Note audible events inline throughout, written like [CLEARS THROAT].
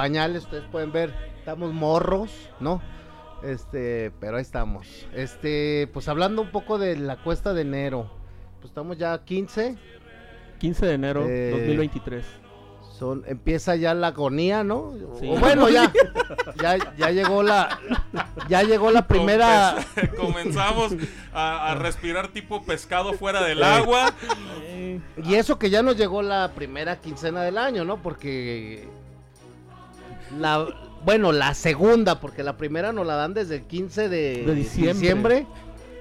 pañales, ustedes pueden ver, estamos morros, ¿no? Este, pero ahí estamos. Este, pues hablando un poco de la cuesta de enero. Pues estamos ya 15. 15 de enero Eh, 2023. Son, empieza ya la agonía, ¿no? Sí. O bueno, ya, [LAUGHS] ya, ya llegó la, ya llegó la primera. Compe- Comenzamos a, a respirar tipo pescado fuera del agua. Y eso que ya nos llegó la primera quincena del año, ¿no? Porque la bueno, la segunda, porque la primera nos la dan desde el 15 de, De diciembre. diciembre,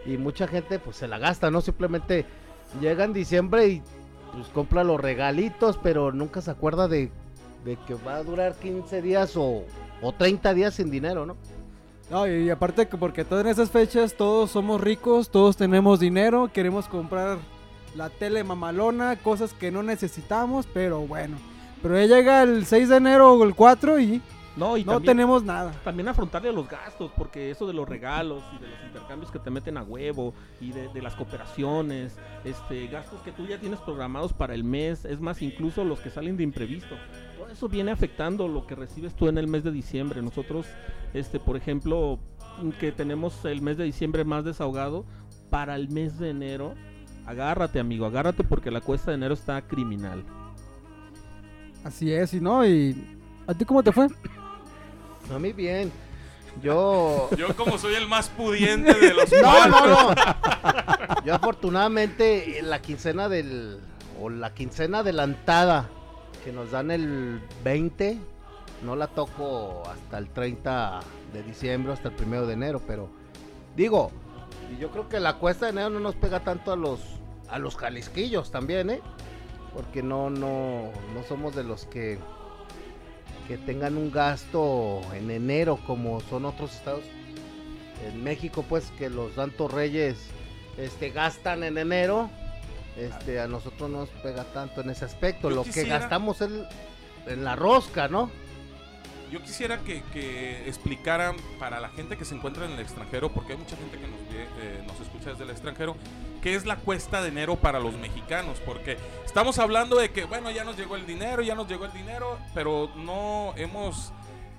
y mucha gente pues se la gasta, ¿no? Simplemente llega en diciembre y pues compra los regalitos, pero nunca se acuerda de, de que va a durar 15 días o, o 30 días sin dinero, ¿no? No, y, aparte que porque todas en esas fechas todos somos ricos, todos tenemos dinero, queremos comprar la tele mamalona, cosas que no necesitamos, pero bueno. Pero ya llega el 6 de enero o el 4 y no, y no también, tenemos nada. también afrontarle los gastos, porque eso de los regalos y de los intercambios que te meten a huevo y de, de las cooperaciones, este, gastos que tú ya tienes programados para el mes, es más, incluso los que salen de imprevisto. Todo eso viene afectando lo que recibes tú en el mes de diciembre. Nosotros, este, por ejemplo, que tenemos el mes de diciembre más desahogado, para el mes de enero, agárrate amigo, agárrate porque la cuesta de enero está criminal. Así es, y no, y ¿a ti cómo te fue? A mí bien. Yo [LAUGHS] Yo como soy el más pudiente de los [LAUGHS] No, no, no. Yo afortunadamente en la quincena del o la quincena adelantada que nos dan el 20 no la toco hasta el 30 de diciembre hasta el primero de enero, pero digo, y yo creo que la cuesta de enero no nos pega tanto a los a los jalisquillos también, ¿eh? Porque no no no somos de los que que tengan un gasto en enero como son otros estados. En México pues que los Santos Reyes este gastan en enero este a nosotros no nos pega tanto en ese aspecto. Yo lo que gastamos es en la rosca no Yo quisiera que, que explicaran para la gente que se encuentra en el extranjero, porque hay mucha gente que nos, eh, nos escucha desde el extranjero, qué es la cuesta de enero para los mexicanos, porque estamos hablando de que, bueno, ya nos llegó el dinero, ya nos llegó el dinero, pero no hemos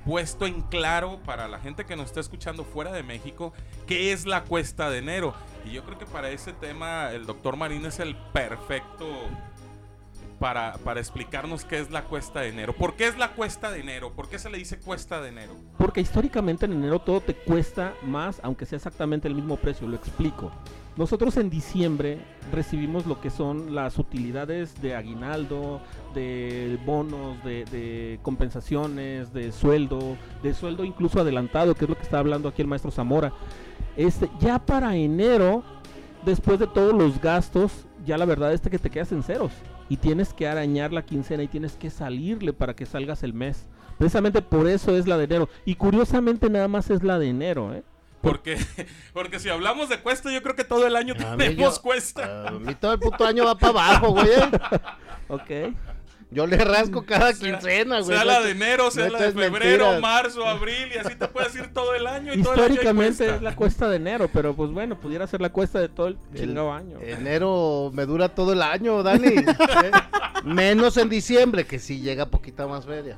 puesto en claro para la gente que nos está escuchando fuera de México qué es la cuesta de enero. Y yo creo que para ese tema el doctor Marín es el perfecto para, para explicarnos qué es la cuesta de enero. ¿Por qué es la cuesta de enero? ¿Por qué se le dice cuesta de enero? Porque históricamente en enero todo te cuesta más, aunque sea exactamente el mismo precio. Lo explico. Nosotros en diciembre recibimos lo que son las utilidades de aguinaldo, de bonos, de, de compensaciones, de sueldo, de sueldo incluso adelantado, que es lo que está hablando aquí el maestro Zamora. Este, ya para enero, después de todos los gastos, ya la verdad es que te quedas en ceros y tienes que arañar la quincena y tienes que salirle para que salgas el mes. Precisamente por eso es la de enero. Y curiosamente nada más es la de enero, ¿eh? Porque, [LAUGHS] porque si hablamos de cuesta, yo creo que todo el año A mí tenemos yo- cuesta. a mí todo el puto año va para abajo güey ¿eh? [LAUGHS] Ok. Yo le rasco cada [LAUGHS] Sea- quincena güey sea no la de enero, sea no la de es febrero, marzo, abril, y así te puedes ir todo el año. Y todo el año Históricamente es la cuesta de enero, pero pues bueno, pudiera ser la cuesta de todo el El- chingado año. enero me dura todo el año Dani [LAUGHS] ¿eh? menos en diciembre que sí llega poquita más feria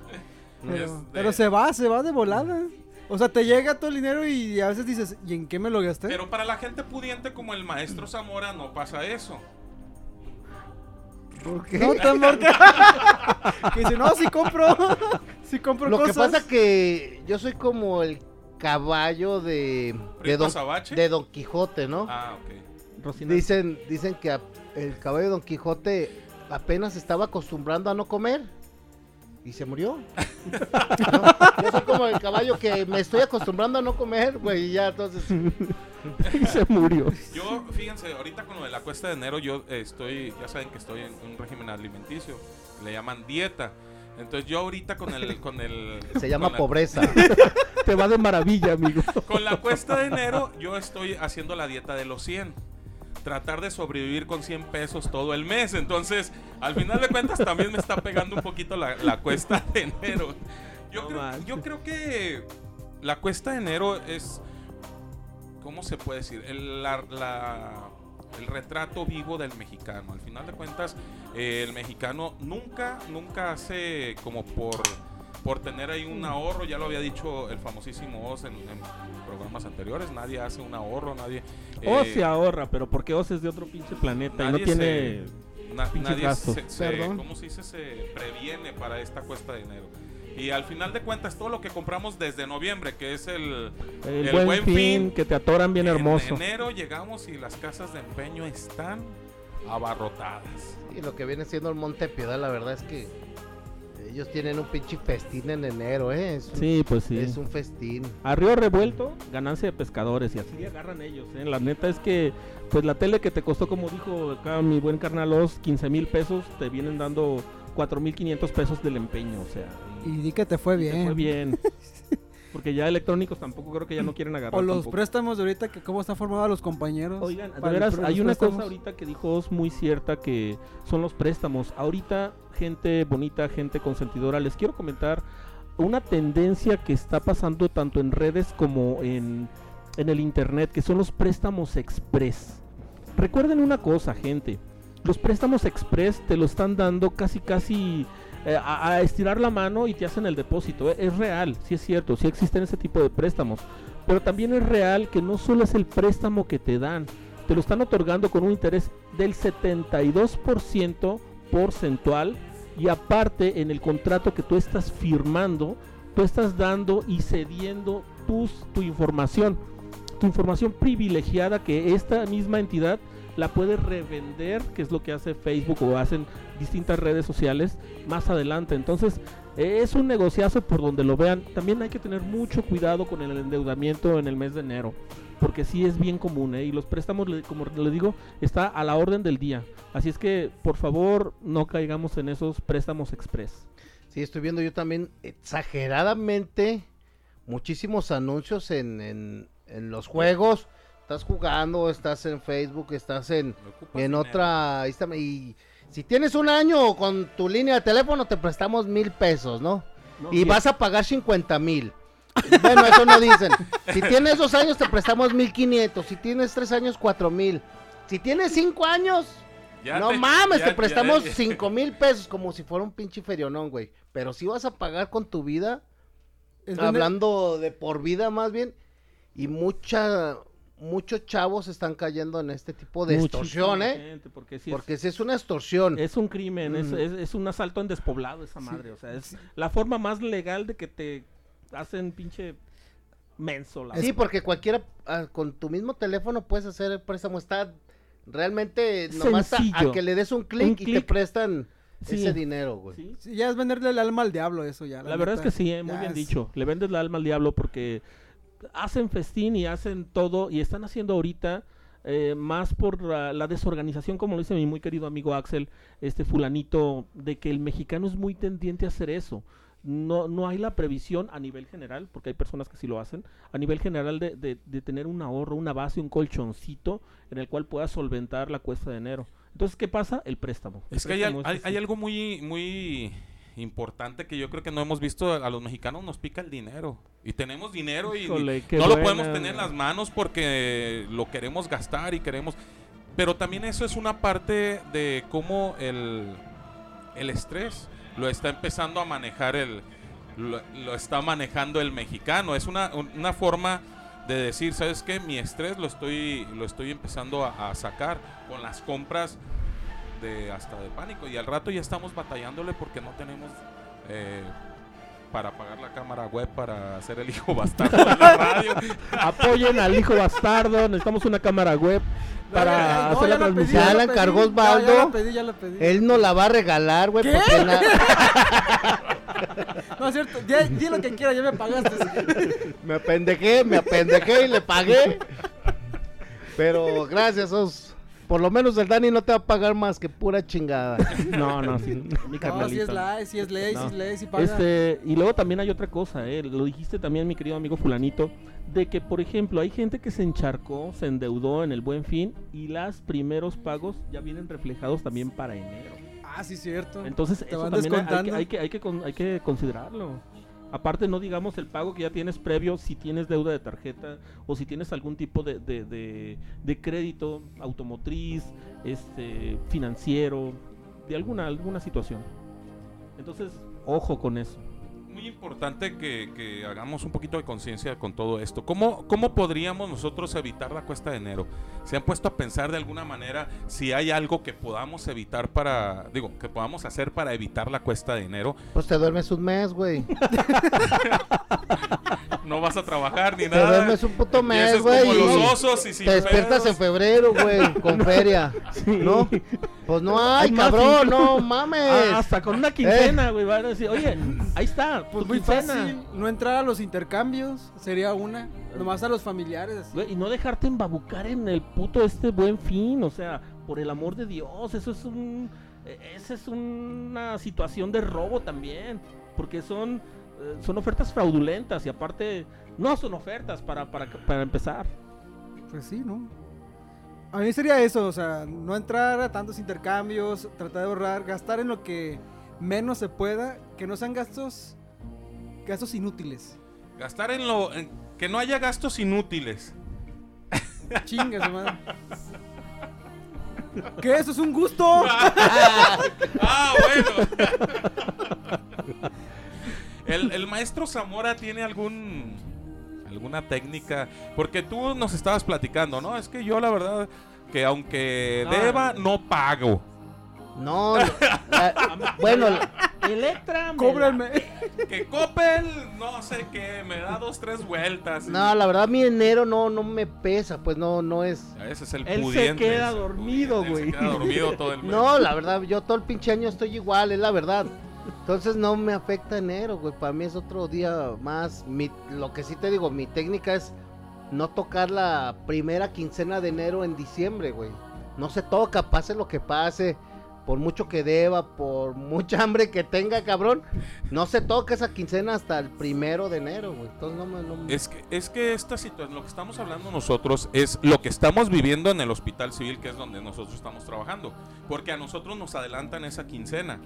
Pero, Este- pero se va, se va de volada. O sea, te llega todo el dinero y a veces dices, ¿y en qué me lo gasté? Pero para la gente pudiente como el maestro Zamora no pasa eso. ¿Por qué? No, tan [LAUGHS] que dice, no, si compro, [LAUGHS] si compro Lo que pasa que yo soy como el caballo de de ¿Prieto don, Azabache? de Don Quijote, ¿no? Ah, ok. Dicen dicen que a- el caballo de Don Quijote apenas estaba acostumbrando a no comer y se murió. [LAUGHS] ¿No? Yo soy como el caballo que me estoy acostumbrando a no comer, güey, y ya entonces [LAUGHS] y se murió. Yo, fíjense, ahorita con lo de la cuesta de enero, yo estoy, ya saben que estoy en un régimen alimenticio, le llaman dieta. Entonces yo ahorita con el, con el, [LAUGHS] se llama con la- pobreza. Te va de maravilla, amigo. Con la cuesta de enero, yo estoy haciendo la dieta de los 100. Tratar de sobrevivir con 100 pesos todo el mes. Entonces, al final de cuentas, también me está pegando un poquito la, la cuesta de enero. Yo, No creo, yo creo que la cuesta de enero es. ¿Cómo se puede decir? El, la- la- el retrato vivo del mexicano. Al final de cuentas, eh, el mexicano nunca, nunca hace como por por tener ahí un ahorro, ya lo había dicho el famosísimo Oz en, en programas anteriores, nadie hace un ahorro, nadie... Eh, se ahorra, pero porque Oz es de otro pinche planeta y no tiene... na- pinches nadie gastos. se, se- Perdón. ¿cómo se dice? Se previene para esta cuesta de dinero. Y al final de cuentas, todo lo que compramos desde noviembre, que es el, El, el buen, buen fin, fin, que te atoran bien en hermoso. enero llegamos y las casas de empeño están abarrotadas. Y lo que viene siendo el Monte Piedad, la verdad es que ellos tienen un pinche festín en enero, ¿eh? Es un, Sí, pues sí. es un festín. A río revuelto, ganancia de pescadores y así agarran ellos. ¿eh? La neta es que, pues la tele que te costó, como dijo acá mi buen carnal Oz, 15 mil pesos, te vienen dando 4 mil 500 pesos del empeño. O sea, Y di que te fue te bien. fue bien. [LAUGHS] Porque ya electrónicos tampoco creo que ya no quieren agarrar. O los tampoco. préstamos de ahorita, que cómo están formados los compañeros. Oigan, de veras, hay una cosa ahorita que dijo Oz muy cierta que son los préstamos. Ahorita, gente bonita, gente consentidora, les quiero comentar una tendencia que está pasando tanto en redes como en, en el internet, que son los préstamos express. Recuerden una cosa, gente. Los préstamos express te lo están dando casi casi eh, a, estirar la mano y te hacen el depósito. Eh, Es real, sí es cierto, sí existen ese tipo de préstamos. Pero también es real que no solo es el préstamo que te dan, te lo están otorgando con un interés del 72% porcentual y aparte en el contrato que tú estás firmando, tú estás dando y cediendo tus, tu información, tu información privilegiada que esta misma entidad la puede revender, que es lo que hace Facebook o hacen distintas redes sociales más adelante. Entonces, es un negociazo por donde lo vean. También hay que tener mucho cuidado con el endeudamiento en el mes de enero, porque sí es bien común, ¿eh? y los préstamos, como le digo, está a la orden del día. Así es que, por favor, no caigamos en esos préstamos express. Sí, estoy viendo yo también exageradamente muchísimos anuncios en, en, en los juegos. Estás jugando, estás en Facebook, estás en, en otra... ahí está, y si tienes un año con tu línea de teléfono, te prestamos mil pesos, ¿no? No, Y vas a pagar 50 mil. Bueno, eso no dicen. Si [LAUGHS] tienes dos años, te prestamos 1500. Si tienes tres años, cuatro mil. Si tienes cinco años, Ya no te- mames, ya- te prestamos ya- cinco mil pesos como si fuera un pinche ferionón, güey. Pero si vas a pagar con tu vida, hablando de por vida más bien, y mucha, muchos chavos están cayendo en este tipo de muchísima extorsión, ¿eh? gente, porque sí es- Porque si es una extorsión. Es un crimen, es, Ujú. es- es un asalto en despoblado esa madre. O sea, es la forma más legal de que te hacen pinche menso. La Sí, porque cualquiera ah, con tu mismo teléfono puedes hacer el préstamo. Está realmente nomás a, que le des un clic y te prestan Sí. ese dinero, güey. Sí, Sí, ya es venderle el alma al diablo eso ya. La verdad es que sí, eh, muy Ya bien es- dicho. Le vendes la alma al diablo porque hacen festín y hacen todo y están haciendo ahorita eh, más por la, la desorganización, como lo dice mi muy querido amigo Axel, este fulanito, de que el mexicano es muy tendiente a hacer eso. No, no hay la previsión a nivel general, porque hay personas que sí lo hacen, a nivel general de, de- de tener un ahorro, una base, un colchoncito en el cual puedas solventar la cuesta de enero. Entonces, ¿qué pasa? El préstamo. El Es que hay, hay- hay algo muy, muy importante que yo creo que no hemos visto. A los mexicanos nos pica el dinero. Y tenemos dinero y Híjole, no lo buena. podemos tener en las manos porque lo queremos gastar y queremos... Pero también eso es una parte de cómo el, el estrés lo está empezando a manejar el... Lo, lo está manejando el mexicano. Es una, un- una forma de decir, ¿sabes qué? Mi estrés lo estoy, lo estoy empezando a, a sacar con las compras de hasta de pánico. Y al rato ya estamos batallándole porque no tenemos eh, para pagar la cámara web para hacer el hijo [LAUGHS] bastardo de la radio. [LAUGHS] Apoyen al hijo bastardo. Necesitamos una cámara web para Ya, no, hacer la ya la transmisión. Ya la encargó ya- Osvaldo. Ya, la pedí, ya la pedí. Él no la va a regalar, güey, na- [LAUGHS] No es cierto, di lo que quiera, ya me pagaste. me apendejé, me apendejé y le pagué. Pero gracias, Os. Por lo menos el Dani no te va a pagar más que pura chingada. [LAUGHS] No, no, sí, mi No, si es ley, si es ley, si es ley, si paga. Este, y luego también hay otra cosa, eh, lo dijiste también mi querido amigo fulanito, de que por ejemplo hay gente que se encharcó, se endeudó en el buen fin y los primeros pagos ya vienen reflejados también para enero. Ah, sí, cierto. Entonces Te eso van también hay- hay, que, hay, que, hay, que con- hay que considerarlo. Aparte no digamos el pago que ya tienes previo si tienes deuda de tarjeta o si tienes algún tipo de, de, de- crédito automotriz, este financiero, de alguna, alguna situación. Entonces, ojo con eso. Muy importante que, que hagamos un poquito de conciencia con todo esto. ¿Cómo, ¿Cómo podríamos nosotros evitar la cuesta de enero? ¿Se han puesto a pensar de alguna manera si hay algo que podamos evitar para, digo, que podamos hacer para evitar la cuesta de enero? Pues te duermes un mes, güey. [LAUGHS] No vas a trabajar ni Te nada. duermes un puto mes, güey. como los osos y sin Te despiertas pedos. en febrero, güey, con [LAUGHS] feria. ¿No? Pues no hay, Hay más cabrón, no [LAUGHS] mames. Ah, hasta con una quincena, güey. Van a decir, oye, ahí está, Pues muy quincena. fácil, no entrar a los intercambios sería una, nomás a los familiares. Güey, y no dejarte embabucar en el puto este buen fin, o sea, por el amor de Dios, eso es un eh, esa es una situación de robo también, porque son eh, son ofertas fraudulentas y aparte no son ofertas para para, para empezar. Pues sí, ¿no? A mí sería eso, o sea, no entrar a tantos intercambios, tratar de ahorrar, gastar en lo que menos se pueda, que no sean gastos gastos inútiles. Gastar en lo. en- que no haya gastos inútiles. [LAUGHS] Chingas, madre. ¿Qué? ¿Eso es un gusto? [LAUGHS] ah, bueno. [LAUGHS] el, el maestro Zamora tiene algún alguna técnica, porque tú nos estabas platicando, ¿no? Es que yo la verdad que aunque No. deba no pago. No, la- bueno, la- Electra, me. Que Coppel, no sé qué, me da dos tres vueltas. no, la verdad mi enero no, no me pesa, pues no, no es. Ese es el Él se pudiente, queda ese dormido, pudiente, él güey. Se queda dormido todo el [LAUGHS] mes. No, la verdad, yo todo el pinche año estoy igual, es la verdad. Entonces no me afecta enero, güey. Para mí es otro día más. Mi- lo que sí te digo, mi técnica es no tocar la primera quincena de enero en diciembre, güey. No se toca, pase lo que pase. Por mucho que deba, por mucha hambre que tenga, cabrón. No se toca esa quincena hasta el primero de enero, güey. Entonces no me. Es que, es que esta situación, lo que estamos hablando nosotros es lo que estamos viviendo en el hospital civil, que es donde nosotros estamos trabajando. Porque a nosotros nos adelantan esa quincena.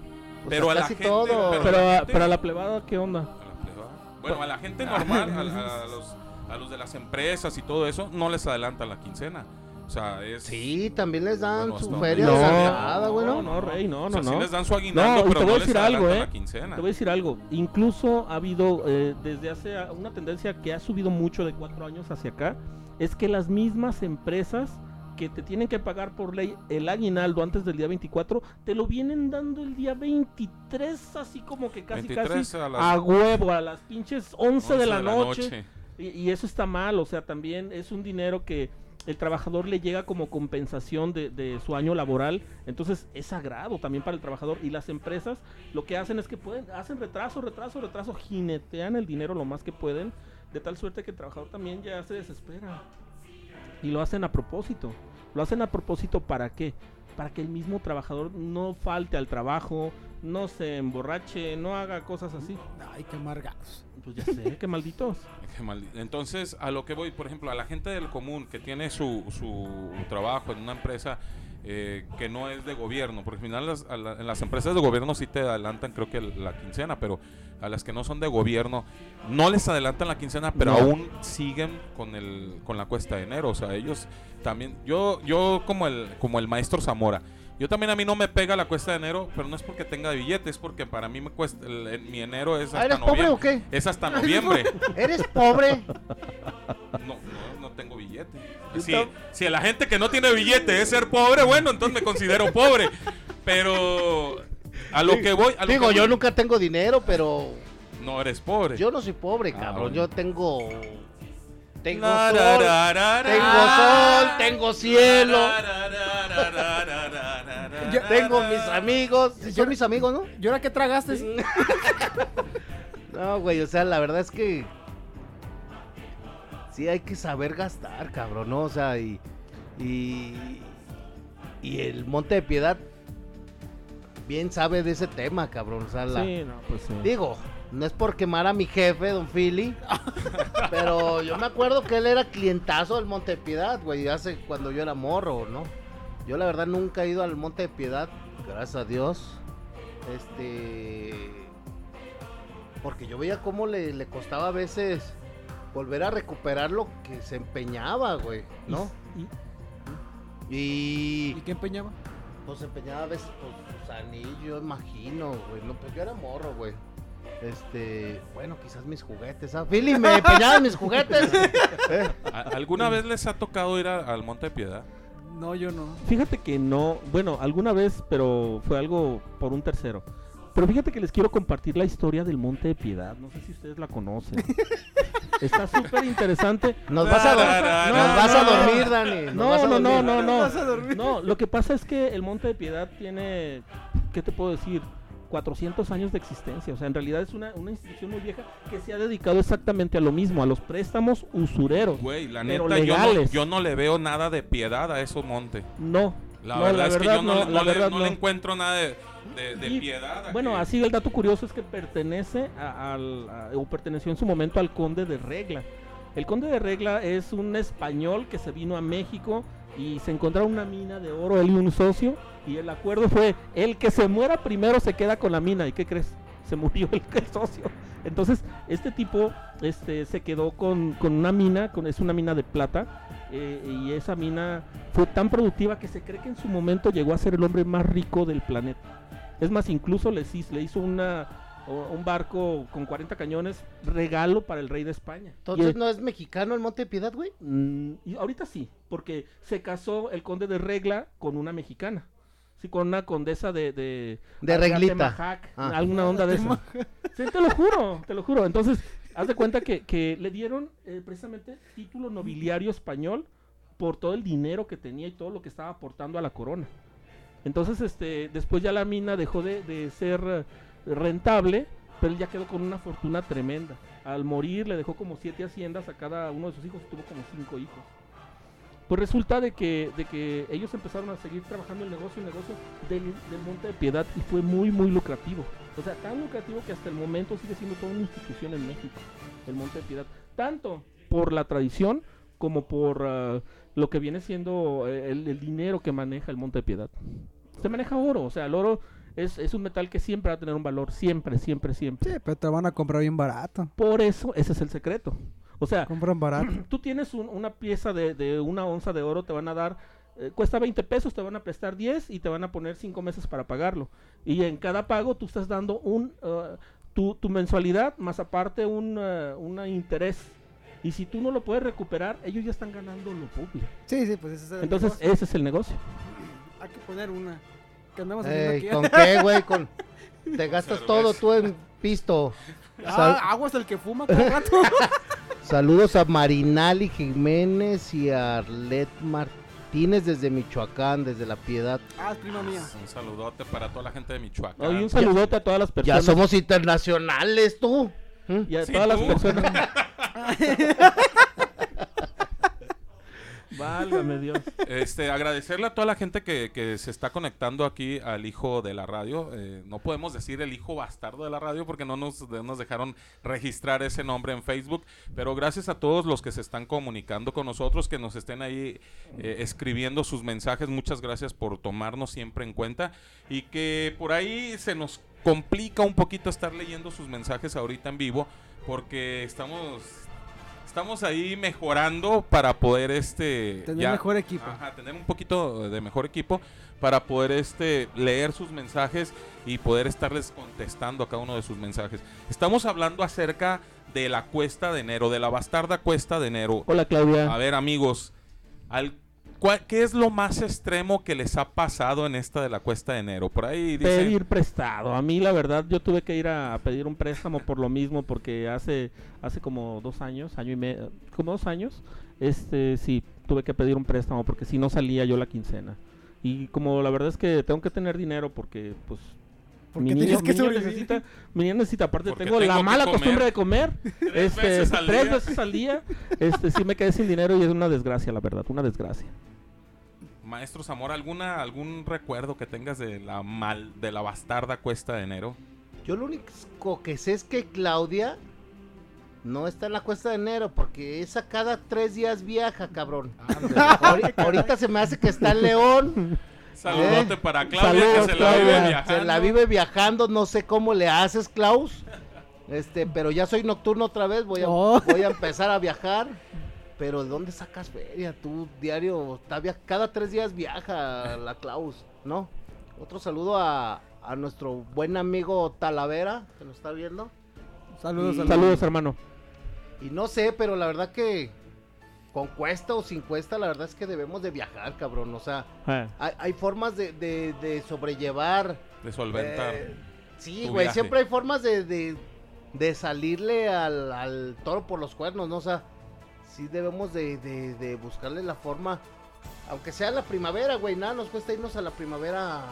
Pues, pero a la gente- todo. pero- Pero, la a- gente- pero a la plebada, ¿qué onda? A la plebada. Bueno, a la gente normal, a, a los, a los de las empresas y todo eso, no les adelantan la quincena. O sea, es. Sí, también les dan Bueno, su feria No, de güey, no, ¿no? no, rey, no, o no, sí no. les dan su aguinaldo, No, pero te voy no a les decir algo, ¿eh? la quincena. Te voy a decir algo. Incluso ha habido eh, desde hace a- una tendencia que ha subido mucho de cuatro años hacia acá, es que las mismas empresas que te tienen que pagar por ley el aguinaldo antes del día 24, te lo vienen dando el día 23, así como que casi 23 casi a las a huevo, a las pinches 11, 11 de la, noche. Y, y eso está mal, o sea, también es un dinero que el trabajador le llega como compensación de, de su año laboral, entonces es sagrado también para el trabajador y las empresas lo que hacen es que pueden, hacen retraso, retraso, retraso, jinetean el dinero lo más que pueden, de tal suerte que el trabajador también ya se desespera. Y lo hacen a propósito. Lo hacen a propósito para qué? Para que el mismo trabajador no falte al trabajo, no se emborrache, no haga cosas así. Ay, qué amargados. Pues ya sé, [LAUGHS] qué malditos. Qué Entonces, a lo que voy, por ejemplo, a la gente del común que tiene su, su trabajo en una empresa eh, que no es de gobierno, porque al final las- a la- en las empresas de gobierno sí te adelantan creo que la quincena, pero a las que no son de gobierno no les adelantan la quincena, pero No. aún siguen con el con la cuesta de enero, o sea, ellos también yo yo como el como el maestro Zamora yo también a mí no me pega la cuesta de enero, pero no es porque tenga billete, es porque para mí me cuesta el- el- mi enero es Ah, hasta ¿Eres pobre noviembre. o qué? Es hasta [LAUGHS] noviembre. ¿Eres pobre? No, no, no tengo billete. Si, si la gente que no tiene billete es ser pobre, bueno, entonces me considero pobre. Pero a lo que voy. Digo, yo nunca tengo dinero, pero. No eres pobre. Yo no soy pobre, ah, cabrón. Yo tengo. Tengo sol, tengo cielo. Tengo mis amigos. Sí, son mis amigos, ¿no? ¿Y ahora qué tragaste? no, güey, o sea, la verdad es que. Sí, hay que saber gastar, cabrón, ¿no? O sea, y. Y. Y el Monte de Piedad Bien sabe de ese tema, cabrón. O sea, la. Sí, no, pues sí. Digo, no es por quemar a mi jefe, don Philly. [LAUGHS] pero yo me acuerdo que él era clientazo del Monte de Piedad, güey, hace cuando yo era morro, ¿no? Yo la verdad nunca he ido al Monte de Piedad, gracias a Dios. Este. Porque yo veía cómo le, le costaba a veces volver a recuperar lo que se empeñaba, güey, ¿no? Y- Y. ¿Y qué empeñaba? Pues empeñaba a veces por sus anillos, imagino, güey. No, pues yo era morro, güey. Este, bueno, quizás mis juguetes. ¿ah? Philly, me [LAUGHS] empeñaban mis juguetes. ¿Eh? ¿A- ¿Alguna vez les ha tocado ir a- al Monte de Piedad? No, yo no. Fíjate que no, bueno, alguna vez, pero fue algo por un tercero. Pero fíjate que les quiero compartir la historia del Monte de Piedad. No sé si ustedes la conocen. [LAUGHS] Está súper interesante. Nos vas a, dor- No, nos vas a dormir, Dani. No, no, no, dormir. no, no. Vas a dormir. No, lo que pasa es que el Monte de Piedad tiene, ¿qué te puedo decir? 400 años de existencia. O sea, en realidad es una, una institución muy vieja que se ha dedicado exactamente a lo mismo, a los préstamos usureros. Güey, la Pero neta, yo no, yo no le veo nada de piedad a esos montes. No. La no, verdad la es que yo no, no, le- la no le, verdad no le no. encuentro nada de, de- de Y, piedad. Bueno, que- así el dato curioso es que pertenece a- al, a- o perteneció en su momento al conde de Regla. El conde de Regla es un español que se vino a México y se encontraron una mina de oro él y un socio y el acuerdo fue el que se muera primero se queda con la mina y qué crees se murió el, el socio entonces este tipo este se quedó con, con una mina con es una mina de plata eh, y esa mina fue tan productiva que se cree que en su momento llegó a ser el hombre más rico del planeta es más, incluso le, hizo- le hizo una, un barco con 40 cañones regalo para el rey de España. Entonces, ¿no es mexicano el Monte de Piedad, güey? mm, y ahorita sí, porque se casó el conde de Regla con una mexicana. Sí, con una condesa de... De, De Reglita. Ah. Alguna onda de eso. Sí, te lo juro, te lo juro. Entonces, haz de cuenta que, que le dieron eh, precisamente título nobiliario español por todo el dinero que tenía y todo lo que estaba aportando a la corona. Entonces, este, después ya la mina dejó de, de ser eh, rentable, pero él ya quedó con una fortuna tremenda. Al morir le dejó como siete haciendas a cada uno de sus hijos, tuvo como cinco hijos. Pues resulta de que, de que ellos empezaron a seguir trabajando el negocio, el negocio del, del Monte de Piedad y fue muy, muy lucrativo. O sea, tan lucrativo que hasta el momento sigue siendo toda una institución en México, el Monte de Piedad. Tanto por la tradición como por ah, lo que viene siendo eh, el, el dinero que maneja el Monte de Piedad. Se maneja oro, o sea, el oro es, es un metal que siempre va a tener un valor, siempre, siempre, siempre. Sí, pero te van a comprar bien barato. Por eso, ese es el secreto. O sea, Compran barato. [CLEARS THROAT] tú tienes un- una pieza de, de una onza de oro, te van a dar, eh, cuesta 20 pesos, te van a prestar 10 y te van a poner 5 meses para pagarlo. Y en cada pago tú estás dando un, eh, tu, tu mensualidad más aparte un eh, una interés. Y si tú no lo puedes recuperar, ellos ya están ganando lo público. Sí, sí, pues ese es el Entonces, negocio. ese es el negocio. Hay que poner una. Que andamos haciendo Ey, aquí. ¿Con qué, güey? Con... [LAUGHS] Te gastas Cerveza. todo tú en pisto. Sal- Ah, aguas el que fuma cada rato. [LAUGHS] Saludos a Marinali Jiménez y a Arlet Martínez desde Michoacán, desde La Piedad. ah, es prima mía. Un saludote para toda la gente de Michoacán. Y un saludote a todas las Ya personas. somos internacionales, tú. ¿Mm? y a Sí, todas las personas. [LAUGHS] [LAUGHS] Válgame Dios. Este, agradecerle a toda la gente que, que se está conectando aquí al hijo de la radio. Eh, no podemos decir el hijo bastardo de la radio porque no nos, de- nos dejaron registrar ese nombre en Facebook. Pero gracias a todos los que se están comunicando con nosotros, que nos estén ahí eh, escribiendo sus mensajes. Muchas gracias por tomarnos siempre en cuenta. Y que por ahí se nos complica un poquito estar leyendo sus mensajes ahorita en vivo porque estamos... Estamos ahí mejorando para poder este Tener ya- mejor equipo. Ajá, tener un poquito de mejor equipo para poder este leer sus mensajes y poder estarles contestando a cada uno de sus mensajes. Estamos hablando acerca de la cuesta de enero, de la bastarda cuesta de enero. Hola Claudia. A ver, amigos, al, ¿cuál- ¿qué es lo más extremo que les ha pasado en esta de la cuesta de enero? Por ahí dicen... pedir prestado. A mí la verdad yo tuve que ir a pedir un préstamo por lo mismo porque hace hace como dos años, año y medio, como dos años, este sí tuve que pedir un préstamo porque si no salía yo la quincena. Y como la verdad es que tengo que tener dinero porque pues Porque mi niño, que mi niño necesita, mi niño necesita, aparte Porque tengo, tengo la mala comer. costumbre de comer, [LAUGHS] este, veces al tres día. veces al día, este sí me quedé sin dinero y es una desgracia la verdad, una desgracia. Maestro Zamora, ¿alguna, ¿algún recuerdo que tengas de la mal, de la bastarda cuesta de enero? Yo lo único que sé es que Claudia no está en la cuesta de enero porque esa cada tres días viaja, cabrón. Ahori- Ahorita se me hace que está en León. [LAUGHS] Saludote Eh. para Claudia Saludos, que se la vive viajando. Se la vive viajando, no sé cómo le haces, Klaus. Este, pero ya soy nocturno otra vez, voy a, Oh. [LAUGHS] voy a empezar a viajar. Pero ¿de dónde sacas feria? Tú diario, está via- cada tres días viaja la Klaus, ¿no? Otro saludo a, a nuestro buen amigo Talavera, que nos está viendo. Saludos, Y- saludos. Saludos, hermano. Y no sé, pero la verdad que con cuesta o sin cuesta, la verdad es que debemos de viajar, cabrón. O sea, Ah, hay, hay formas de, de- de sobrellevar. De solventar. eh, sí, güey, viaje. siempre hay formas de, de, de salirle al, al toro por los cuernos, ¿no? O sea, sí debemos de, de- de buscarle la forma, aunque sea la primavera, güey, nada, nos cuesta irnos a la primavera a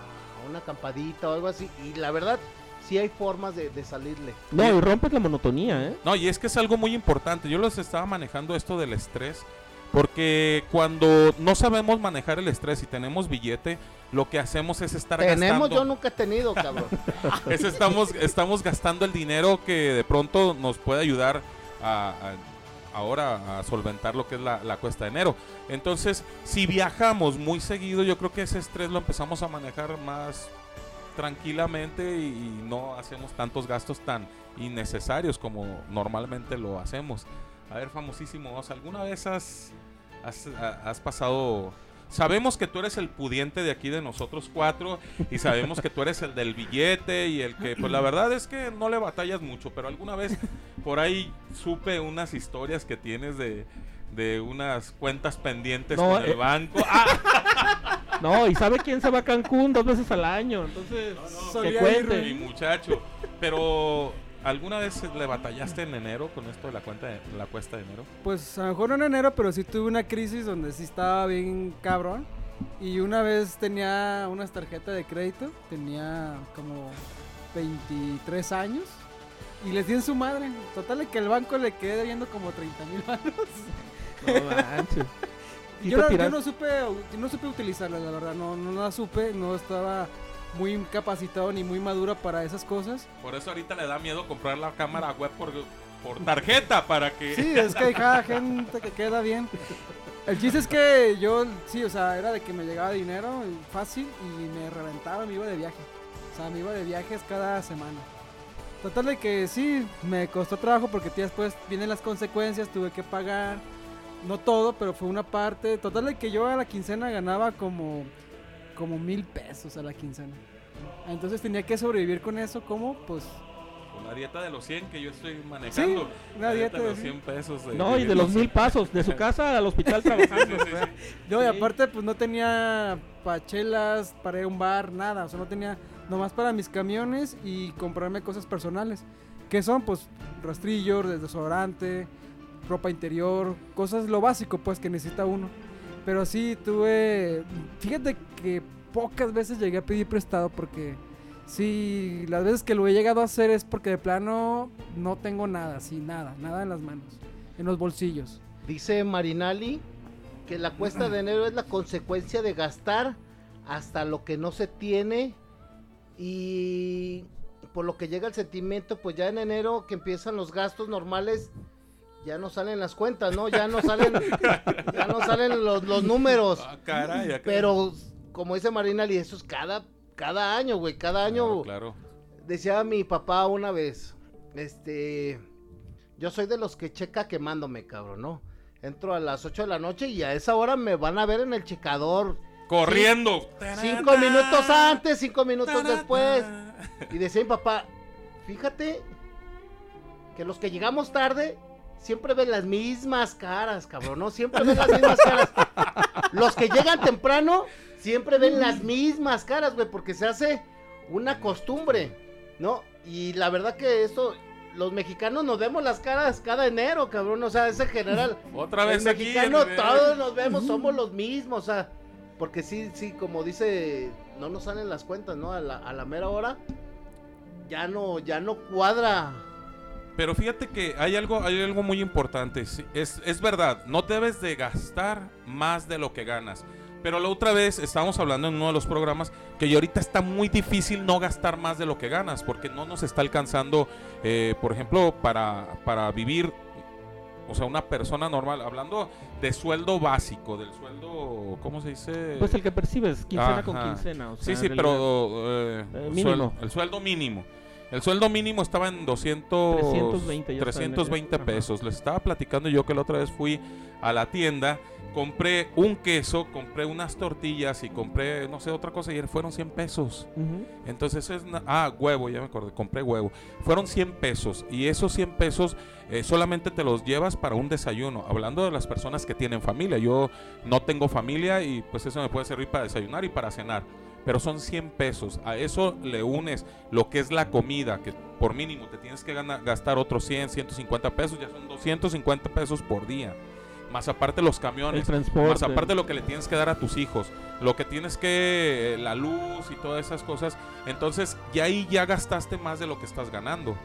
una acampadita o algo así. Y la verdad, sí hay formas de, de salirle. No, y rompes la monotonía, ¿eh? No, y es que es algo muy importante. Yo les estaba manejando esto del estrés. Porque cuando no sabemos manejar el estrés y tenemos billete, lo que hacemos es estar Tenemos, gastando. yo nunca he tenido, cabrón. [LAUGHS] es estamos, estamos gastando el dinero que de pronto nos puede ayudar a, a- ahora a solventar lo que es la, la cuesta de enero. Entonces, si viajamos muy seguido, yo creo que ese estrés lo empezamos a manejar más tranquilamente y, y no hacemos tantos gastos tan innecesarios como normalmente lo hacemos. A ver, famosísimo, ¿alguna vez has, has, ha- has pasado... Sabemos que tú eres el pudiente de aquí de nosotros cuatro y sabemos que tú eres el del billete y el que, pues la verdad es que no le batallas mucho, pero alguna vez por ahí supe unas historias que tienes de, de unas cuentas pendientes No, con el eh. banco. ¡Ah! No, y sabe quién se va a Cancún dos veces al año, entonces que Solía cuente. mi muchacho. Pero, ¿alguna vez le batallaste en enero con esto de la cuenta de la cuesta de enero? Pues a lo mejor no en enero, pero sí tuve una crisis donde sí estaba bien cabrón. Y una vez tenía unas tarjetas de crédito, tenía como 23 años. Y les di en su madre. Total de que el banco le quedé debiendo como 30 mil manos. No manches. ¿Y yo, te no, yo tiras- no supe, no supe utilizarla, la verdad. No, no la supe, no estaba muy capacitado ni muy madura para esas cosas. Por eso ahorita le da miedo comprar la cámara web por, por tarjeta para que... Sí, es que hay cada [LAUGHS] gente que queda bien. El chiste es que yo, sí, o sea, era de que me llegaba dinero fácil y me reventaba, me iba de viaje. O sea, me iba de viajes cada semana. Total de que sí, me costó trabajo porque tía, después vienen las consecuencias, tuve que pagar. No todo, pero fue una parte. Total de que yo a la quincena ganaba como, como mil pesos a la quincena. Entonces tenía que sobrevivir con eso, ¿cómo? Pues Con la dieta de los 100 que yo estoy manejando. Sí, una La dieta de de los 100 pesos. de- No, y de los mil pasos, de su casa al hospital [LAUGHS] trabajando. No, y aparte pues no tenía pachelas para ir a un bar, nada, o sea, no tenía nomás para mis camiones y comprarme cosas personales, que son pues rastrillos, desodorante, ropa interior, cosas lo básico pues que necesita uno. Pero sí tuve, fíjate que pocas veces llegué a pedir prestado porque sí, las veces que lo he llegado a hacer es porque de plano no tengo nada, sí, nada, nada en las manos, en los bolsillos. Dice Marinali que la cuesta de enero es la consecuencia de gastar hasta lo que no se tiene y por lo que llega el sentimiento, pues ya en enero que empiezan los gastos normales, ya no salen las cuentas, ¿no? Ya no salen, [LAUGHS] ya no salen los, los números. Ah, caray, Pero como dice Marinali, eso es cada, cada año, güey, cada año. Claro, claro. Decía mi papá una vez, este, yo soy de los que checa quemándome, cabrón, ¿no? Entro a las 8 de la noche y a esa hora me van a ver en el checador. Corriendo. Cinco minutos antes, cinco minutos después. Y decía mi papá, fíjate que los que llegamos tarde siempre ven las mismas caras, cabrón, ¿no? Siempre ven las mismas caras. Los que llegan temprano siempre ven las mismas caras, güey, porque se hace una costumbre, ¿no? Y la verdad que esto, los mexicanos nos vemos las caras cada enero, cabrón, o sea, es en general. Otra El vez aquí. mexicano, todos nos vemos, somos los mismos, o sea, porque sí, sí, como dice, no nos salen las cuentas, ¿no? A la, a la mera hora, ya no, ya no cuadra. Pero fíjate que hay algo, hay algo muy importante. sí, Es, es verdad, no debes de gastar más de lo que ganas. Pero la otra vez estábamos hablando en uno de los programas que ahorita está muy difícil no gastar más de lo que ganas porque no nos está alcanzando, eh, por ejemplo, para, para vivir, o sea, una persona normal, hablando de sueldo básico, del sueldo, ¿cómo se dice? Pues el que percibes, quincena con quincena. o Sí, sea, sí, realidad. pero eh, Eh, mínimo. el sueldo mínimo. El sueldo mínimo estaba en 200, 320 ya está en 320 el- ajá. pesos. Les estaba platicando yo que la otra vez fui a la tienda, compré un queso, compré unas tortillas y compré, no sé, otra cosa y fueron 100 pesos. Entonces es... Ah, huevo, ya me acordé, compré huevo. Fueron 100 pesos y esos 100 pesos eh, solamente te los llevas para un desayuno. Hablando de las personas que tienen familia. Yo no tengo familia y pues eso me puede servir para desayunar y para cenar. Pero son 100 pesos. A eso le unes lo que es la comida, que por mínimo te tienes que gana- gastar otros 100, 150 pesos. Ya son 250 pesos por día. Más aparte los camiones. Más aparte lo que le tienes que dar a tus hijos, lo que tienes que, eh, la luz y todas esas cosas, entonces ya ahí ya gastaste más de lo que estás ganando.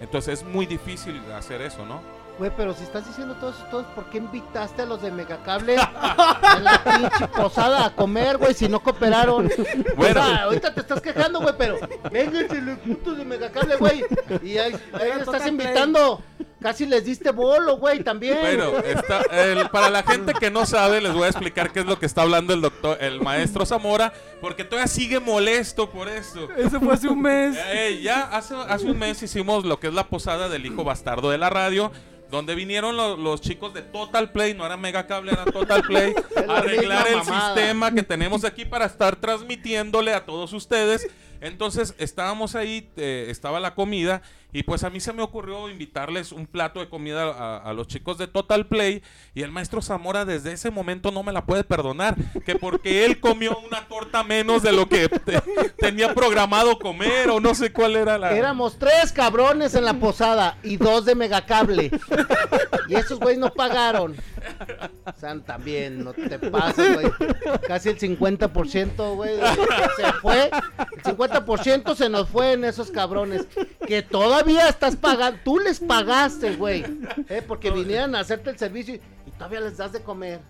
Entonces es muy difícil hacer eso, ¿no? Güey, pero si estás diciendo todo eso, todo, ¿por qué invitaste a los de Megacable a la pinche posada a comer, güey, si no cooperaron? Bueno. O sea, ahorita te estás quejando, güey, pero vénganse los putos de Megacable, güey. Y ahí, ahí le estás invitando. Casi les diste bolo, güey, también. Bueno, está, el- para la gente que no sabe, les voy a explicar qué es lo que está hablando el doctor, el maestro Zamora, porque todavía sigue molesto por esto. Eso fue hace un mes. Eh, ya hace, hace un mes hicimos lo que es la posada del hijo bastardo de la radio. Donde vinieron lo- los chicos de Total Play, no era Mega Cable, era Total Play, [LAUGHS] a arreglar el mamada. sistema que tenemos aquí para estar transmitiéndole a todos ustedes. Entonces estábamos ahí, eh, estaba la comida y pues a mí se me ocurrió invitarles un plato de comida a, a los chicos de Total Play y el maestro Zamora desde ese momento no me la puede perdonar, que porque él comió una torta menos de lo que te- tenía programado comer o no sé cuál era la... Éramos tres cabrones en la posada y dos de Megacable. Y esos güeyes no pagaron. Sea, también, no te pases, güey. Casi el 50%, güey, se fue. El 50% se nos fue en esos cabrones. Que todavía estás pagando. Tú les pagaste, güey. ¿eh? Porque vinieran a hacerte el servicio y, y todavía les das de comer.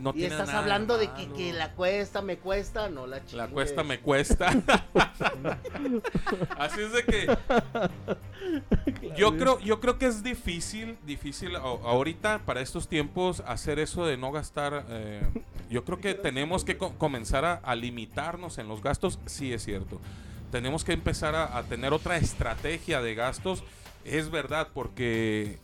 No y estás nada hablando de que, la cuesta, me cuesta. No, la La chingues. cuesta me cuesta. [LAUGHS] Así es de que yo creo, yo creo que es difícil, difícil ahorita para estos tiempos hacer eso de no gastar. eh, yo creo que tenemos que co- comenzar a, a limitarnos en los gastos. Sí es cierto. Tenemos que empezar a, a tener otra estrategia de gastos. Es verdad porque,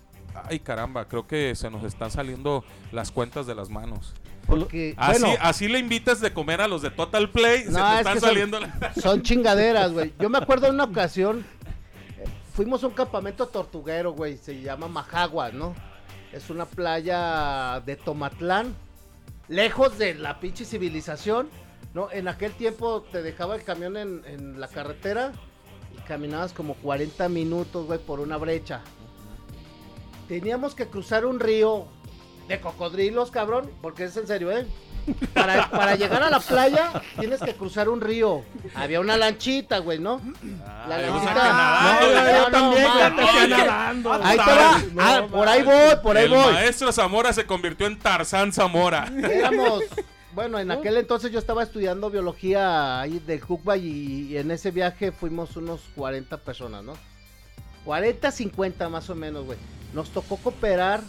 ay caramba, creo que se nos están saliendo las cuentas de las manos. Porque, Así, bueno, así le invitas de comer a los de Total Play, se No, te es están que son- saliendo la- Son [LAUGHS] chingaderas, güey. Yo me acuerdo de una ocasión, eh, fuimos a un campamento tortuguero, güey, se llama Majagua, ¿no? Es una playa de Tomatlán, lejos de la pinche civilización, ¿no? En aquel tiempo te dejaba el camión en, en la carretera y caminabas como 40 minutos, güey, por una brecha. Teníamos que cruzar un río de cocodrilos, cabrón, porque es en serio, ¿eh? Para, para llegar a la playa tienes que cruzar un río. Había una lanchita, güey, ¿no? La Ay, lanchita. No. Ahí te va. No, Ah, por ahí voy, por ahí el voy. maestro Zamora se convirtió en Tarzán Zamora. Éramos, bueno, en aquel entonces yo estaba estudiando biología ahí del Jukba y, y en ese viaje fuimos unos 40 personas, ¿no? 40, 50 más o menos, güey. Nos tocó cooperar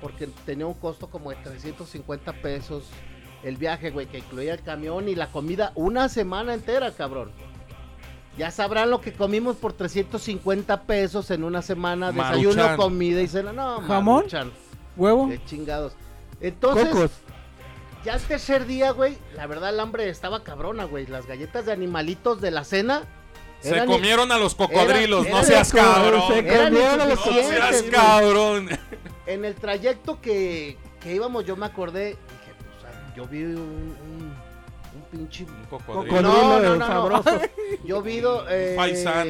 porque tenía un costo como de 350 pesos el viaje, güey, que incluía el camión y la comida una semana entera, cabrón. Ya sabrán lo que comimos por 350 pesos en una semana, desayuno, Maruchan. comida y cena. No, ¿Jamón? Maruchan, ¿Huevo? qué chingados. Entonces, Cocos. Ya el tercer día, güey, la verdad el hambre estaba cabrona, güey. Las galletas de animalitos de la cena Se eran- comieron a los cocodrilos, era- no seas cabrón. se comieron a los No seas güey. cabrón. En el trayecto que, que íbamos, yo me acordé, dije, pues, yo vi un, un, un pinche... Un cocodrilo. Cocodrilo No, no, no, no. sabroso. [LAUGHS] Yo vi, do- eh, Faisán.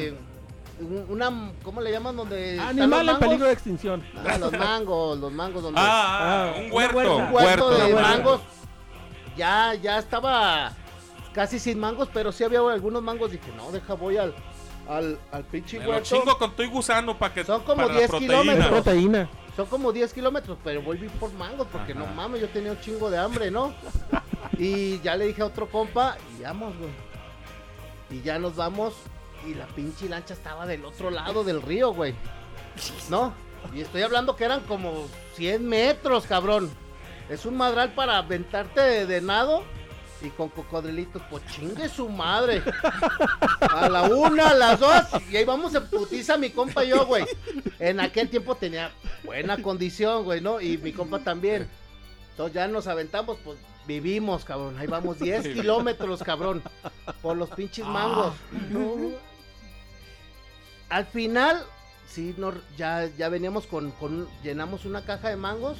un- una, ¿cómo le llaman? Donde Animal en peligro de extinción. Ah, los mangos, los mangos donde... Ah, ah, Ah, un huerto. un huerto de huerta. mangos. Ya, ya estaba casi sin mangos, pero sí había algunos mangos. Dije, no, deja, voy al, al, al pinche huerto. chingo con tu y gusano para que Son como para la 10 proteína. Es kilómetros. proteína. Son como 10 kilómetros, pero volví por mangos porque Ajá. no mames, yo tenía un chingo de hambre, ¿no? [LAUGHS] y ya le dije a otro compa, y vamos, güey. Y ya nos vamos, y la pinche lancha estaba del otro lado del río, güey. ¿No? Y estoy hablando que eran como 100 metros, cabrón. Es un madral para aventarte de, de nado y con cocodrilitos, pues chingue su madre. A la una, a las dos, y ahí vamos en putiza mi compa y yo, güey. En aquel tiempo tenía buena condición, güey, ¿no? Y mi compa también. Entonces ya nos aventamos, pues vivimos, cabrón. Ahí vamos 10 kilómetros, cabrón. Por los pinches mangos. Al final, sí, no, ya, ya veníamos con, con, llenamos una caja de mangos.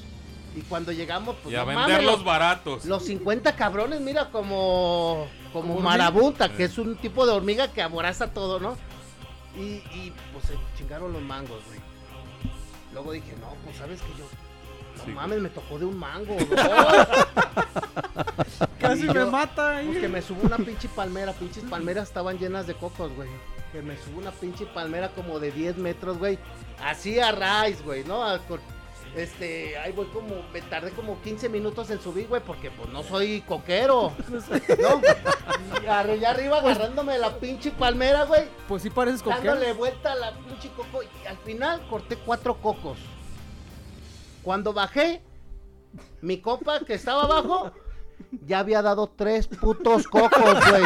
Y cuando llegamos, pues y a no mames, venderlos los- baratos. los 50 cabrones, mira, como, como marabunta, que es un tipo de hormiga que aboraza todo, ¿no? Y, y pues se chingaron los mangos, güey. Luego dije, no, pues sabes que yo, no Sí. mames, me tocó de un mango, [LAUGHS] dos. [LAUGHS] Casi me mata ahí. Pues que me subo una pinche palmera, pinches palmeras estaban llenas de cocos, güey. Que me subo una pinche palmera como de 10 metros, güey. Así a raíz, güey, ¿no? A- este, ahí voy como, me tardé como 15 minutos en subir, güey, porque pues no soy coquero, [LAUGHS] ¿no? Y allá arriba agarrándome la pinche palmera, güey. Pues sí pareces Dándole coquero. vuelta a la pinche coco. Y al final corté cuatro cocos. Cuando bajé, mi compa que estaba abajo ya había dado tres putos cocos, güey.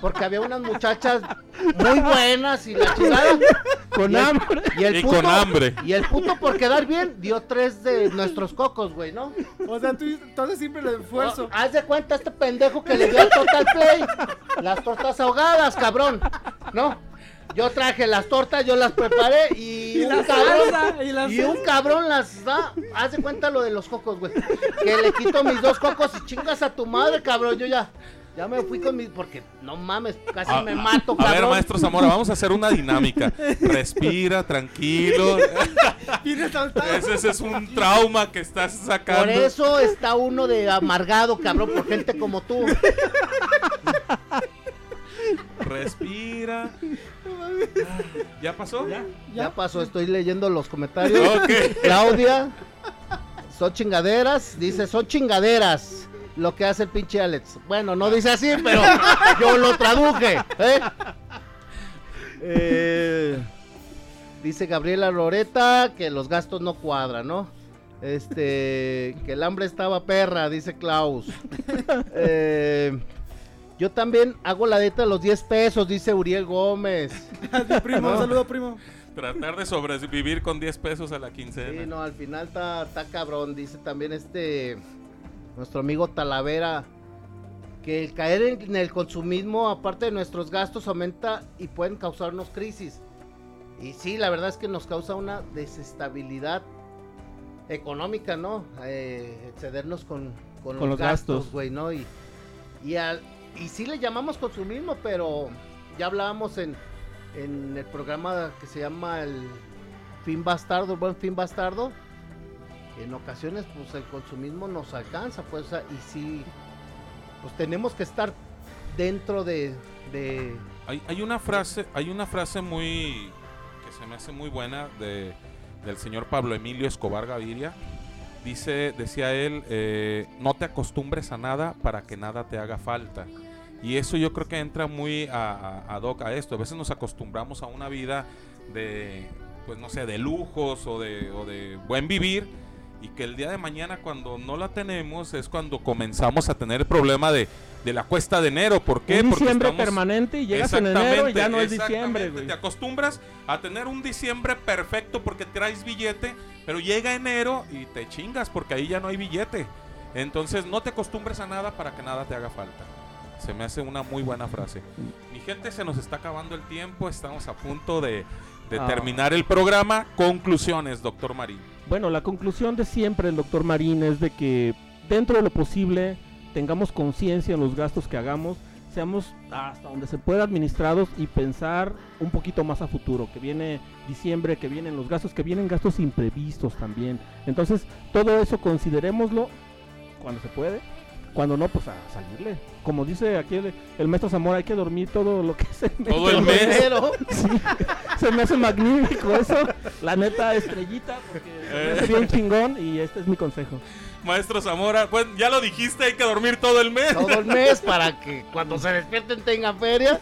Porque había unas muchachas muy buenas y la chingada. Con Y el- hambre. Y el Y puto, con hambre. Y el puto por quedar bien dio tres de nuestros cocos, güey, ¿no? O sea, tú entonces siempre el esfuerzo. Haz de cuenta este pendejo que le dio al Total Play. Las tortas ahogadas, cabrón. ¿No? Yo traje las tortas, yo las preparé y, Y un la cabrón. salsa, y la y un cabrón las da. Haz de cuenta lo de los cocos, güey. Que le quito mis dos cocos y chingas a tu madre, cabrón. Yo ya. Ya me fui con mis. Porque no mames, casi A- me mato, A cabrón. ver, maestro Zamora, vamos a hacer una dinámica. [LAUGHS] Respira, tranquilo. [LAUGHS] Ese, ese es un trauma que estás sacando. Por eso está uno de amargado, cabrón, por gente como tú. Respira. ¿Ya pasó? Ya pasó, estoy leyendo los comentarios. Claudia, son chingaderas, dice, son chingaderas lo que hace el pinche Alex. Bueno, no dice así, pero [LAUGHS] yo lo traduje. ¿eh? Eh, dice Gabriela Loreta que los gastos no cuadran, ¿no? Este, que el hambre estaba perra, dice Klaus. [LAUGHS] Eh, yo también hago la dieta de los 10 pesos, dice Uriel Gómez. [LAUGHS] Mi primo, un saludo, primo. Tratar de sobrevivir con 10 pesos a la quincena. Sí, no, al final está, está cabrón. Dice también este nuestro amigo Talavera que el caer en, el consumismo, aparte de nuestros gastos, aumenta y pueden causarnos crisis. Y sí, la verdad es que nos causa una desestabilidad económica, ¿no? Eh, excedernos con, con, Con los, los gastos, gastos. güey, ¿no? Y, y, al- y sí le llamamos consumismo, pero ya hablábamos en, en el programa que se llama el Fin Bastardo, el Buen Fin Bastardo. En ocasiones, pues el consumismo nos alcanza, pues, y sí, pues tenemos que estar dentro de, de Hay, hay una frase, hay una frase muy que se me hace muy buena de, del señor Pablo Emilio Escobar Gaviria. Dice, decía él, eh, no te acostumbres a nada para que nada te haga falta. Y eso yo creo que entra muy a, a, ad hoc a esto. A veces nos acostumbramos a una vida de, pues no sé, de lujos o de, o de buen vivir. Y que el día de mañana cuando no la tenemos es cuando comenzamos a tener el problema de, de la cuesta de enero. ¿Por qué? Un diciembre estamos- permanente y llegas en enero y ya no es diciembre, güey. Te acostumbras a tener un diciembre perfecto porque traes billete, pero llega enero y te chingas porque ahí ya no hay billete. Entonces no te acostumbres a nada para que nada te haga falta. Se me hace una muy buena frase. Mi gente, se nos está acabando el tiempo. Estamos a punto de, de Ah. terminar el programa. Conclusiones, doctor Marín. Bueno, la conclusión de siempre el doctor Marín es de que dentro de lo posible tengamos conciencia en los gastos que hagamos, seamos hasta donde se pueda administrados y pensar un poquito más a futuro, que viene diciembre, que vienen los gastos, que vienen gastos imprevistos también. Entonces, todo eso considerémoslo cuando se puede, cuando no, pues a salirle. Como dice aquí el, el maestro Zamora, hay que dormir todo lo que se Todo el mes. [LAUGHS] Sí, [LAUGHS] se me hace magnífico eso. La neta estrellita, porque me hace bien chingón y este es mi consejo. Maestro Zamora, pues ya lo dijiste, hay que dormir todo el mes. todo el mes [LAUGHS] para que cuando se despierten tengan feria.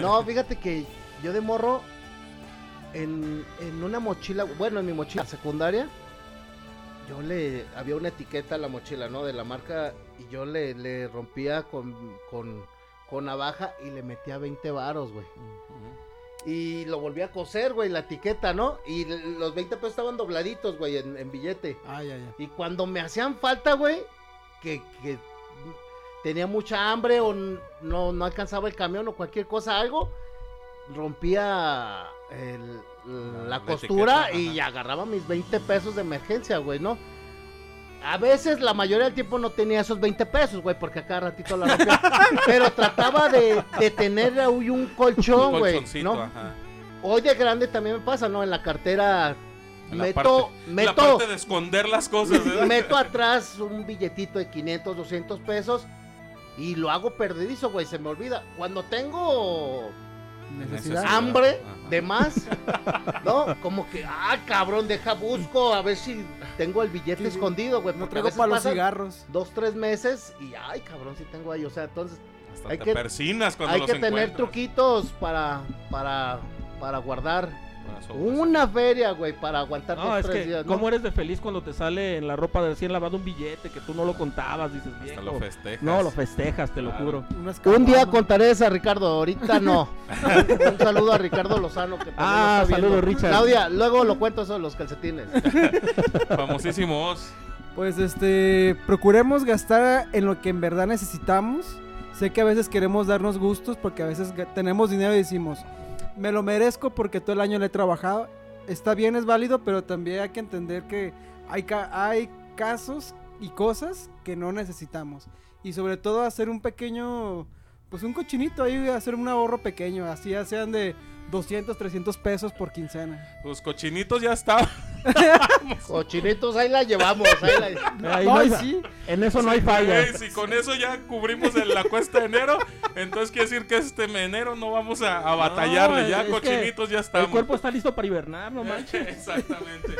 No, fíjate que yo de morro en, en una mochila, bueno, en mi mochila secundaria, yo le había una etiqueta a la mochila, ¿no? De la marca y yo le, le rompía con, con, con navaja y le metía 20 varos, güey. Y lo volví a coser, güey, la etiqueta, ¿no? Y los 20 pesos estaban dobladitos, güey, en, en billete. Ay, ay, ay. Y cuando me hacían falta, güey, que, que tenía mucha hambre o no, no alcanzaba el camión o cualquier cosa, algo, rompía el- la, La costura etiqueta, y agarraba mis 20 pesos de emergencia, güey, ¿no? A veces, la mayoría del tiempo no tenía esos 20 pesos, güey, porque a cada ratito la rompía. [LAUGHS] Pero trataba de, de tener un colchón, Un güey, ¿no? ajá. Hoy de grande también me pasa, ¿no? En la cartera la meto, parte- La meto, parte de esconder las cosas. ¿eh? meto atrás un billetito de 500, 200 pesos y lo hago perdidizo, güey, se me olvida. Cuando tengo Necesidad. Hambre Ajá. de más, [LAUGHS] ¿no? Como que, ah, cabrón, deja busco a ver si tengo el billete Sí, escondido, güey. No traigo para los cigarros. Dos, tres meses y, ay, cabrón, sí tengo ahí. O sea, entonces Hasta Hay te que- persinas cuando hay los que tener truquitos para, para, para guardar una feria, güey, para aguantar No, dos, es tres que, días, ¿no? ¿cómo eres de feliz cuando te sale en la ropa de recién lavado un billete que tú no lo contabas? Dices, Hasta viejo. lo festejas. No, lo festejas, te lo juro. Un día contaré esa, Ricardo. Ahorita no. [LAUGHS] Un saludo a Ricardo Lozano. Que Ah, saludo, Richard. Claudia, luego lo cuento eso de los calcetines. [LAUGHS] Famosísimos. Pues este, procuremos gastar en lo que en verdad necesitamos. Sé que a veces queremos darnos gustos porque a veces tenemos dinero y decimos, me lo merezco porque todo el año le he trabajado. Está bien, es válido, pero también hay que entender que hay, ca- hay casos y cosas que no necesitamos. Y sobre todo hacer un pequeño, pues un cochinito ahí, hacer un ahorro pequeño, así ya sean de 200, 300 pesos por quincena. Los cochinitos ya estaban. [LAUGHS] Cochinitos, ahí la llevamos. Ahí la... Ahí no hay sí. En eso no hay falla. Si con eso ya cubrimos el- la cuesta de enero, entonces quiere decir que este enero no vamos a, a batallarle. No, ya cochinitos ya El estamos. cuerpo está listo para hibernar, no manches. [LAUGHS] Exactamente.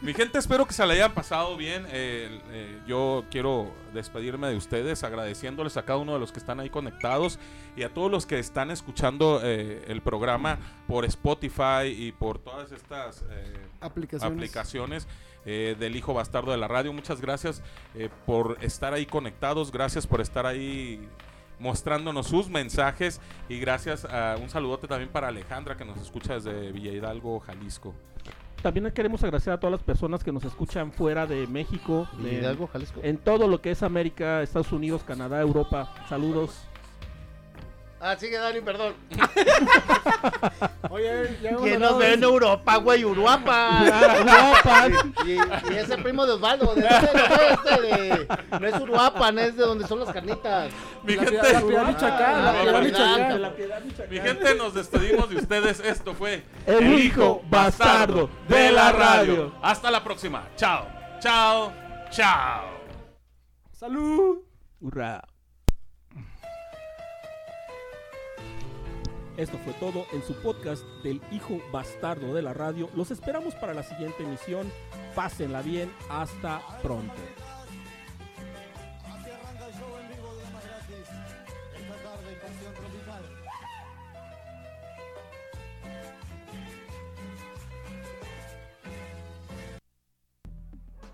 Mi gente, espero que se la hayan pasado bien. Eh, eh, yo quiero despedirme de ustedes agradeciéndoles a cada uno de los que están ahí conectados y a todos los que están escuchando eh, el programa por Spotify y por todas estas eh, Aplicaciones. Aplicaciones eh, del hijo bastardo de la radio. Muchas gracias eh, por estar ahí conectados, gracias por estar ahí mostrándonos sus mensajes y gracias a un saludote también para Alejandra que nos escucha desde Villa Hidalgo, Jalisco. También queremos agradecer a todas las personas que nos escuchan fuera de México, de- Hidalgo, Jalisco. en todo lo que es América, Estados Unidos, Canadá, Europa. Saludos. Ah, sigue Dani, perdón. [LAUGHS] Oye, ya hemos ¿Quién hablado nos ve en. Europa, güey? Uruapa. Uruapan. Y, y ese primo de Osvaldo. ¿De dónde no este? De... No es Uruapan, es de donde son las carnitas. Mi La gente, Piedad- la Piedad Michoacán, la Ah, Piedad Michoacán. La Piedad, Michoacán. mi gente, nos despedimos de ustedes. Esto fue El hijo bastardo de la radio. Hasta la próxima. Chao, chao, chao. ¡Salud! Hurra. Esto fue todo en su podcast del hijo bastardo de la radio. Los esperamos para la siguiente emisión. Pásenla bien. Hasta pronto.